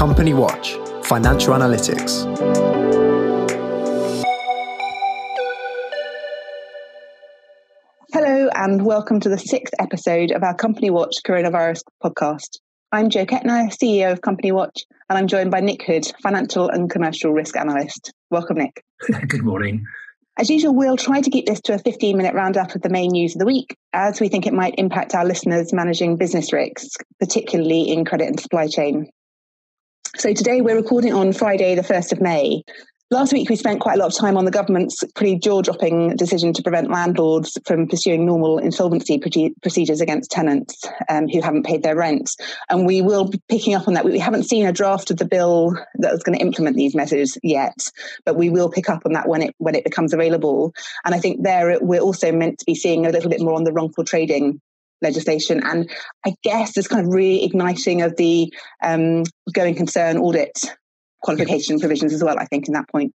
Company Watch Financial Analytics. Hello, and welcome to the sixth episode of our Company Watch Coronavirus podcast. I'm Jo Kettner, CEO of Company Watch, and I'm joined by Nick Hood, Financial and Commercial Risk Analyst. Welcome, Nick. Good morning. As usual, we'll try to keep this to a 15 minute roundup of the main news of the week, as we think it might impact our listeners managing business risks, particularly in credit and supply chain. So today we're recording on Friday, the 1st of May. Last week, we spent quite a lot of time on the government's pretty jaw dropping decision to prevent landlords from pursuing normal insolvency procedures against tenants um, who haven't paid their rent. And we will be picking up on that. We haven't seen a draft of the bill that is going to implement these measures yet, but we will pick up on that when it, when it becomes available. And I think there we're also meant to be seeing a little bit more on the wrongful trading legislation and I guess this kind of reigniting of the um, going concern audit qualification provisions as well, I think, in that point.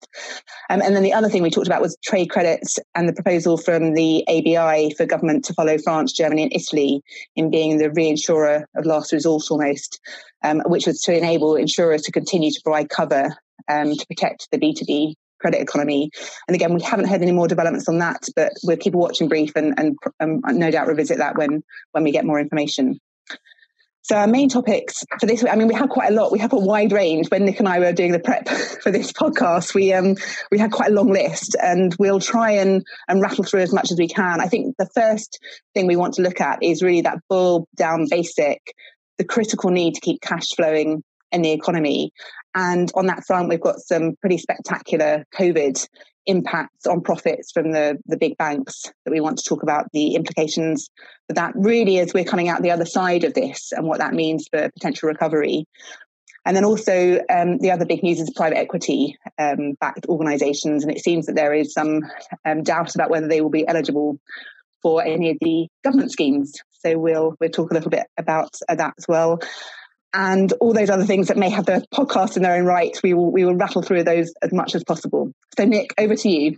Um, and then the other thing we talked about was trade credits and the proposal from the ABI for government to follow France, Germany, and Italy in being the reinsurer of last resort almost, um, which was to enable insurers to continue to provide cover um, to protect the B2B credit economy. And again, we haven't heard any more developments on that, but we'll keep a watching brief and, and um, no doubt revisit that when, when we get more information. So our main topics for this, I mean, we had quite a lot. We have a wide range. When Nick and I were doing the prep for this podcast, we um we had quite a long list, and we'll try and and rattle through as much as we can. I think the first thing we want to look at is really that bull down basic, the critical need to keep cash flowing in the economy. And on that front, we've got some pretty spectacular COVID impacts on profits from the, the big banks that we want to talk about the implications for that really as we're coming out the other side of this and what that means for potential recovery. And then also um, the other big news is private equity um, backed organisations, and it seems that there is some um, doubt about whether they will be eligible for any of the government schemes. So we'll we'll talk a little bit about that as well and all those other things that may have the podcast in their own right. We will we will rattle through those as much as possible. So, Nick, over to you.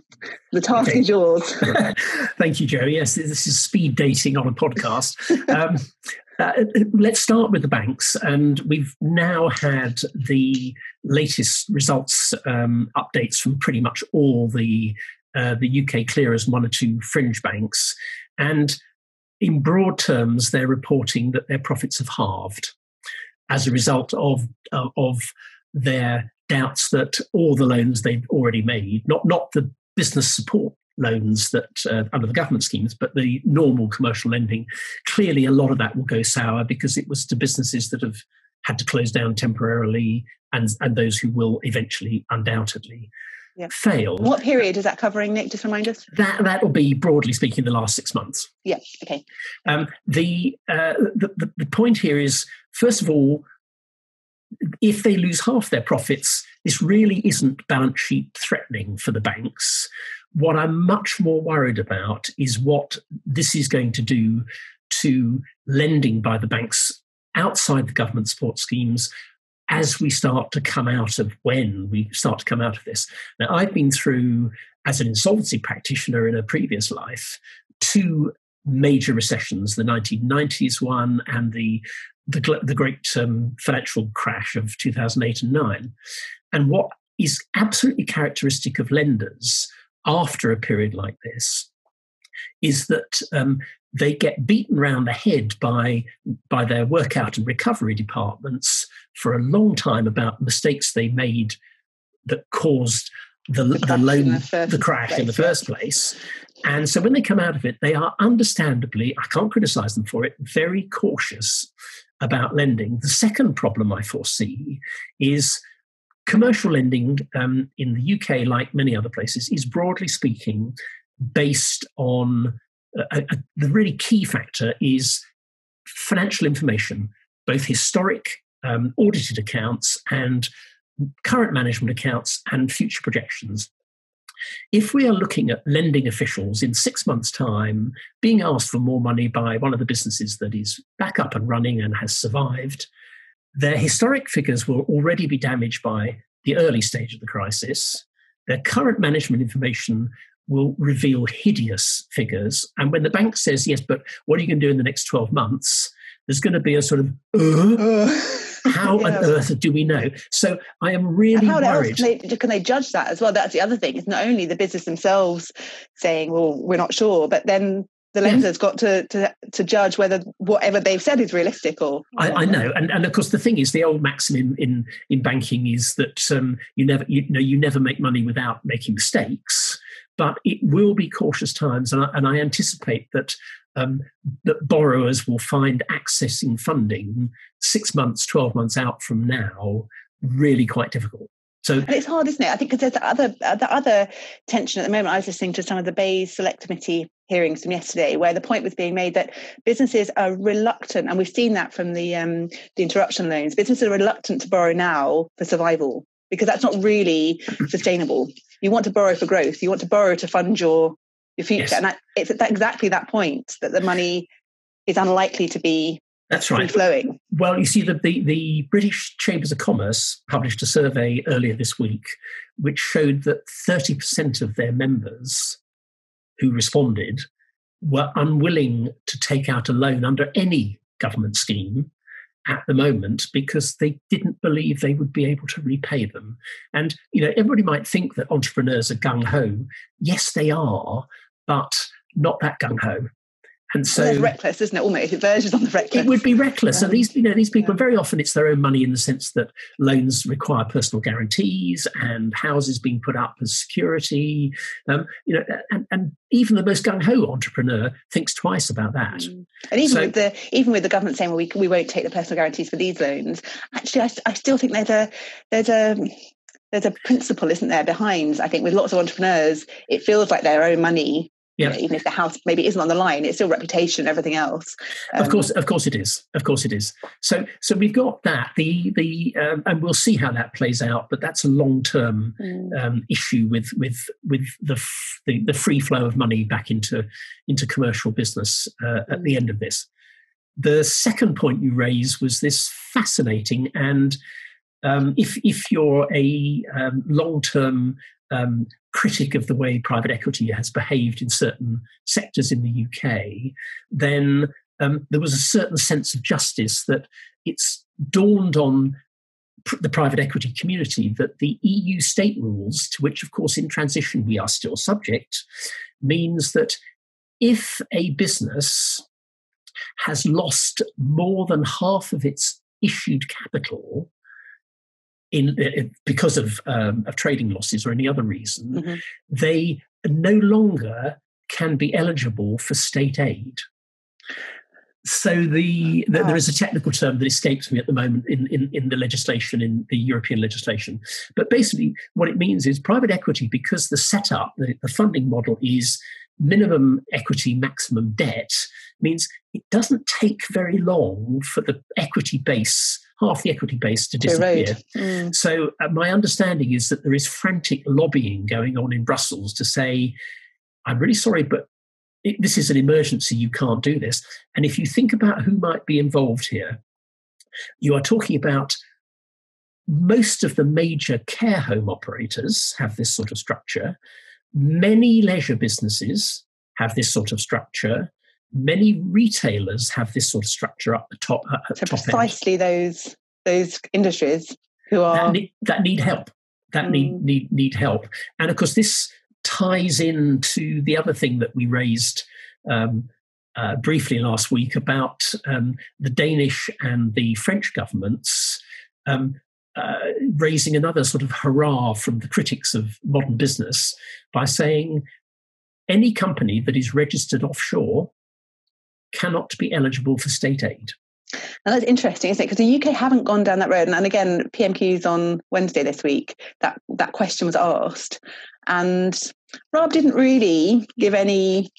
The task okay. is yours. Thank you, Jo. Yes, this is speed dating on a podcast. Um, uh, let's start with the banks, and we've now had the latest results um, updates from pretty much all the uh, the UK clearers, one or two fringe banks, and in broad terms, they're reporting that their profits have halved as a result of uh, of their doubts that all the loans they've already made, not not the business support loans that uh, under the government schemes, but the normal commercial lending, clearly a lot of that will go sour because it was to businesses that have had to close down temporarily and and those who will eventually undoubtedly yeah. fail. What period is that covering, Nick? Just remind us. That that will be broadly speaking the last six months. Yeah. Okay. Um, the, uh, the, the the point here is first of all, if they lose half their profits, this really isn't balance sheet threatening for the banks. What I'm much more worried about is what this is going to do to lending by the banks outside the government support schemes as we start to come out of when we start to come out of this. Now, I've been through, as an insolvency practitioner in a previous life, two major recessions the 1990s one and the the, the great um, financial crash of 2008 and 9. And what is absolutely characteristic of lenders after a period like this is that um, they get beaten around the head by by their workout and recovery departments for a long time about mistakes they made that caused the, the, the loan the, the crash place, in the first place and so when they come out of it they are understandably i can't criticize them for it very cautious about lending. The second problem I foresee is commercial lending um, in the UK, like many other places, is broadly speaking based on a, a, the really key factor is financial information, both historic um, audited accounts and current management accounts and future projections. If we are looking at lending officials in six months' time being asked for more money by one of the businesses that is back up and running and has survived, their historic figures will already be damaged by the early stage of the crisis. Their current management information will reveal hideous figures. And when the bank says, yes, but what are you going to do in the next 12 months? There's going to be a sort of, uh, How yeah. on earth do we know? So I am really how worried. Else can, they, can they judge that as well? That's the other thing. It's not only the business themselves saying, "Well, we're not sure," but then the lender's got to, to to judge whether whatever they've said is realistic or I, I, know and, and of course the thing is the old maxim in in, in banking is that um, you never you, you know you never make money without making mistakes but it will be cautious times and I, and I anticipate that um, that borrowers will find accessing funding six months 12 months out from now really quite difficult so and it's hard, isn't it? I think because there's the other the other tension at the moment. I was listening to some of the BEIS Select Committee hearings from yesterday, where the point was being made that businesses are reluctant, and we've seen that from the um, the interruption loans. Businesses are reluctant to borrow now for survival because that's not really sustainable. You want to borrow for growth. You want to borrow to fund your your future, yes. and it's at that, exactly that point that the money is unlikely to be that's right. Flowing. Well, you see, the, the, the, British Chambers of Commerce published a survey earlier this week which showed that 30% of their members who responded were unwilling to take out a loan under any government scheme at the moment because they didn't believe they would be able to repay them. And, you know, everybody might think that entrepreneurs are gung ho. Yes, they are, but not that gung ho. And so well, reckless, isn't it? Almost it verges on the reckless. It would be reckless. Um, and these, you know, these people yeah. very often it's their own money in the sense that loans require personal guarantees and houses being put up as security. Um, you know, and, and even the most gung ho entrepreneur thinks twice about that. Mm. And even so, with the even with the government saying, well, we we won't take the personal guarantees for these loans. Actually, I, I still think there's a there's a there's a principle, isn't there, behind? I think with lots of entrepreneurs, it feels like their own money yeah. You know, even if the house maybe isn't on the line, it's still reputation and everything else. Um, of course, of course it is. Of course it is. So, so we've got that. The the um, and we'll see how that plays out. But that's a long term mm. um, issue with with with the, the, the free flow of money back into into commercial business uh, at the mm. end of this. The second point you raise was this fascinating and um, if if you're a um, long term um, critic of the way private equity has behaved in certain sectors in the UK, then um, there was a certain sense of justice that it's dawned on pr- the private equity community that the EU state rules, to which, of course, in transition we are still subject, means that if a business has lost more than half of its issued capital in uh, because of um, of trading losses or any other reason, mm-hmm. they no longer can be eligible for state aid. So the, the, there is a technical term that escapes me at the moment in, in, in the legislation, in the European legislation. But basically, what it means is private equity, because the setup, the, the funding model is minimum equity, maximum debt, means it doesn't take very long for the equity base half the equity base to disappear. Mm. So, uh, my understanding is that there is frantic lobbying going on in Brussels to say, I'm really sorry, but it, this is an emergency. You can't do this. And if you think about who might be involved here, you are talking about most of the major care home operators have this sort of structure. Many leisure businesses have this sort of structure many retailers have this sort of structure up the top. Uh, so top precisely end. those those industries who are that need, that need help. That mm. need need need help. And of course, this ties into the other thing that we raised. Um, uh, briefly last week about um, the Danish and the French governments um, uh, raising another sort of hurrah from the critics of modern business by saying any company that is registered offshore cannot be eligible for state aid. And that's interesting, isn't it? Because the UK haven't gone down that road. And, and again, PMQs on Wednesday this week, that, that question was asked. And Raab didn't really give any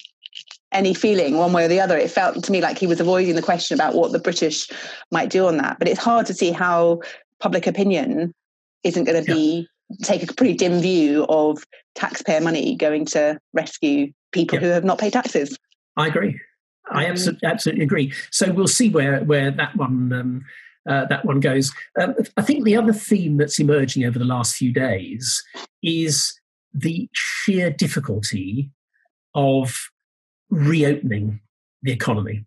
any feeling one way or the other. It felt to me like he was avoiding the question about what the British might do on that. But it's hard to see how public opinion isn't going to be yeah. take a pretty dim view of taxpayer money going to rescue people yeah. who have not paid taxes. I agree. I um, absolutely, absolutely agree. So we'll see where where that one um, uh, that one goes. Um, I think the other theme that's emerging over the last few days is the sheer difficulty of reopening the economy.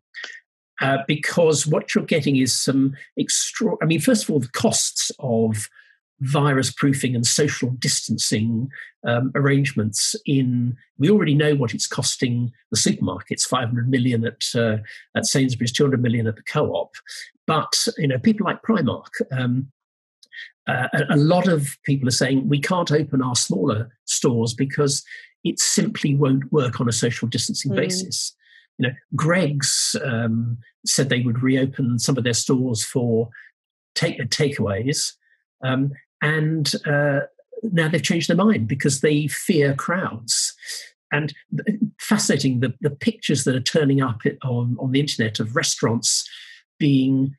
uh, because what you're getting is some extra. I mean, first of all, the costs of virus proofing and social distancing um, arrangements in we already know what it's costing the supermarkets 500 million at uh, at Sainsbury's 200 million at the co-op. But you know people like Primark um, uh, a, a lot of people are saying we can't open our smaller stores because it simply won't work on a social distancing mm. basis. You know Greggs um, said they would reopen some of their stores for take takeaways. Um, and uh, now they've changed their mind because they fear crowds. And fascinating, the, the pictures that are turning up on, on the internet of restaurants being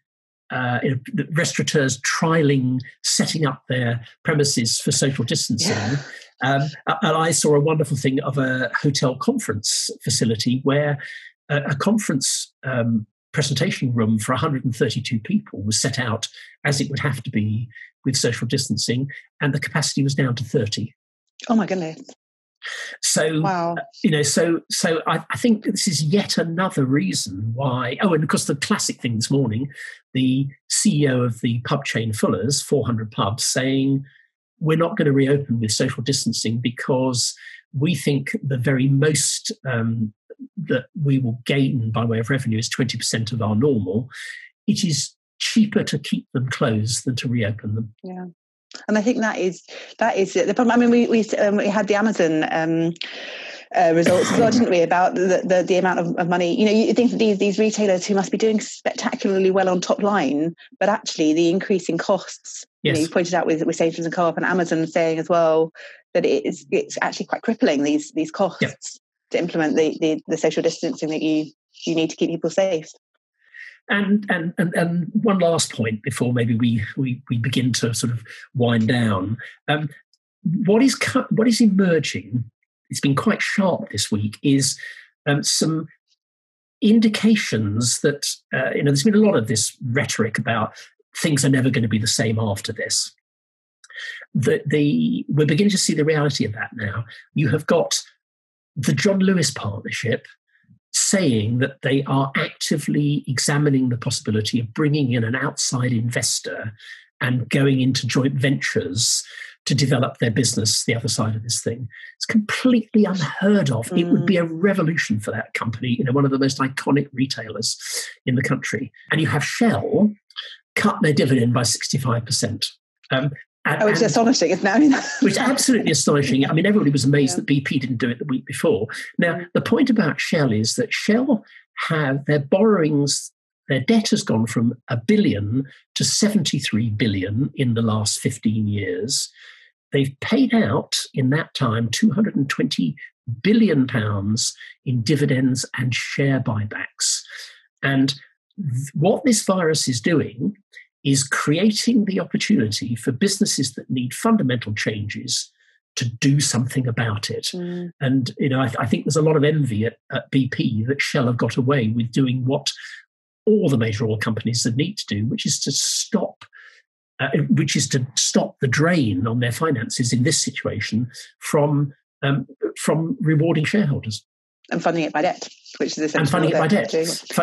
uh, you know, restaurateurs trialing setting up their premises for social distancing. Yeah. Um, and I saw a wonderful thing of a hotel conference facility where a, a conference um, presentation room for 132 people was set out as it would have to be with social distancing, and the capacity was down to 30. Oh my goodness. So wow. Uh, you know, so so I, I, think this is yet another reason why. Oh, and of course, the classic thing this morning, the CEO of the pub chain Fuller's, 400 pubs, saying we're not going to reopen with social distancing because we think the very most um, that we will gain by way of revenue is 20% of our normal. It is cheaper to keep them closed than to reopen them. Yeah. And I think that is that is the problem. I mean, we we, um, we had the Amazon um, uh, results as well, didn't we? About the, the, the amount of, of, money. You know, you think that these these retailers who must be doing spectacularly well on top line, but actually the increasing costs. Yes. You, know, you pointed out with with Sainsbury's and Co-op and Amazon saying as well that it is it's actually quite crippling these these costs yep. To implement the, the the social distancing that you you need to keep people safe. And, and and and one last point before maybe we we, we begin to sort of wind down. Um, what is what is emerging? It's been quite sharp this week. Is um, some indications that uh, you know there's been a lot of this rhetoric about things are never going to be the same after this. The, the we're beginning to see the reality of that now. You have got the John Lewis partnership saying that they are actively examining the possibility of bringing in an outside investor and going into joint ventures to develop their business the other side of this thing. It's completely unheard of. Mm. It would be a mm. revolution for that company, you know, one of the most iconic retailers in the country. And you have Shell cut their dividend by 65%. Um, and, oh, it's astonishing, isn't it? which absolutely astonishing. I mean, everybody was amazed yeah. that BP didn't do it the week before. Now, the point about Shell is that Shell have their borrowings, their debt has gone from a billion to 73 billion in the last 15 years. They've paid out in that time 220 billion pounds in dividends and share buybacks. And th- what this virus is doing is creating the opportunity for businesses that need fundamental changes to do something about it. Mm. And you know, I, I, think there's a lot of envy at, at, BP that Shell have got away with doing what all the major oil companies that need to do, which is to stop. Uh, which is to stop the drain on their finances in this situation from um, from rewarding shareholders and funding it by debt, which is and funding it by debt,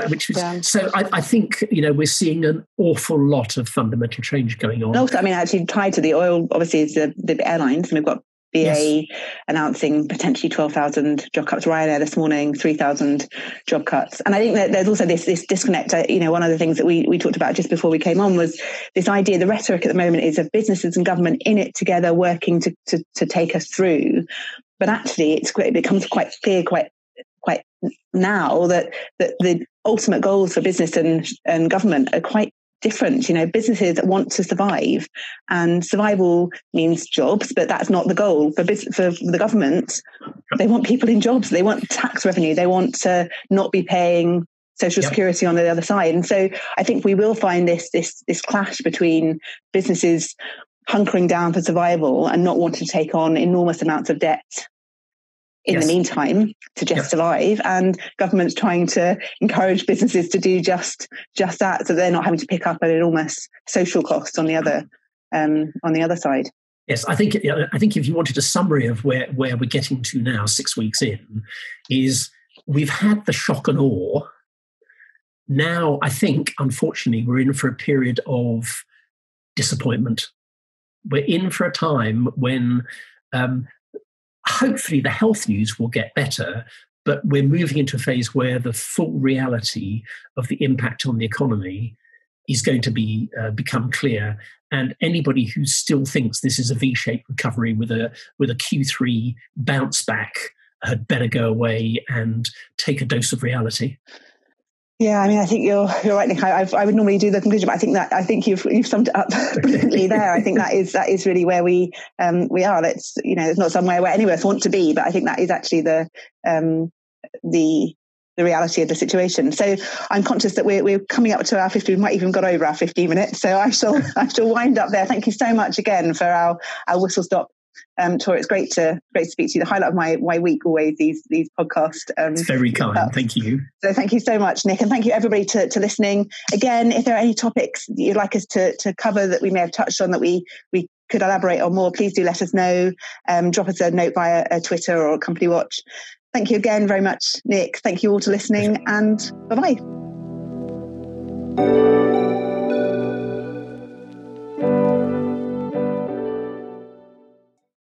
which is yeah. so. I, I, think you know we're seeing an awful lot of fundamental change going on. And also, I mean, actually tied to the oil, obviously, is the, the airlines, and we've got BA yes. announcing potentially 12,000 job cuts. Ryanair this morning, 3,000 job cuts. And I think that there's also this, this disconnect. Uh, you know, one of the things that we, we talked about just before we came on was this idea, the rhetoric at the moment is of businesses and government in it together, working to, to, to take us through. But actually, it's it becomes quite clear quite quite now that that the ultimate goals for business and and government are quite different. You know, businesses want to survive, and survival means jobs, but that's not the goal for business, for the government. They want people in jobs. They want tax revenue. They want to not be paying social yep. security on the other side. And so, I think we will find this this this clash between businesses hunkering down for survival and not wanting to take on enormous amounts of debt in yes. the meantime to just yep. survive and governments trying to encourage businesses to do just just that so they're not having to pick up an enormous social cost on the other um, on the other side Yes, I think I think if you wanted a summary of where, where we're getting to now, six weeks in, is we've had the shock and awe. now I think, unfortunately, we're in for a period of disappointment. We're in for a time when um, hopefully the health news will get better, but we're moving into a phase where the full reality of the impact on the economy is going to be uh, become clear. And anybody who still thinks this is a V-shaped recovery with a with a Q3 bounce back had better go away and take a dose of reality. Yeah, I mean, I think you're you're right, Nick. I, I, would normally do the conclusion, but I think that I think you've you've summed it up brilliantly there. I think that is that is really where we um, we are. It's you know, it's not somewhere where any of us want to be, but I think that is actually the um, the the reality of the situation. So I'm conscious that we're, we're coming up to our 50, we might even got over our 15 minutes. So I shall I shall wind up there. Thank you so much again for our, our whistle stop um, tour. It's great to great to speak to you. The highlight of my my week always these these podcasts. Um, it's very kind. Thank you. So thank you so much, Nick, and thank you everybody to, to listening. Again, if there are any topics you'd like us to to cover that we may have touched on that we we could elaborate on more, please do let us know. Um, drop us a note via a Twitter or a Company Watch. Thank you again very much, Nick. Thank you all to listening, and bye bye.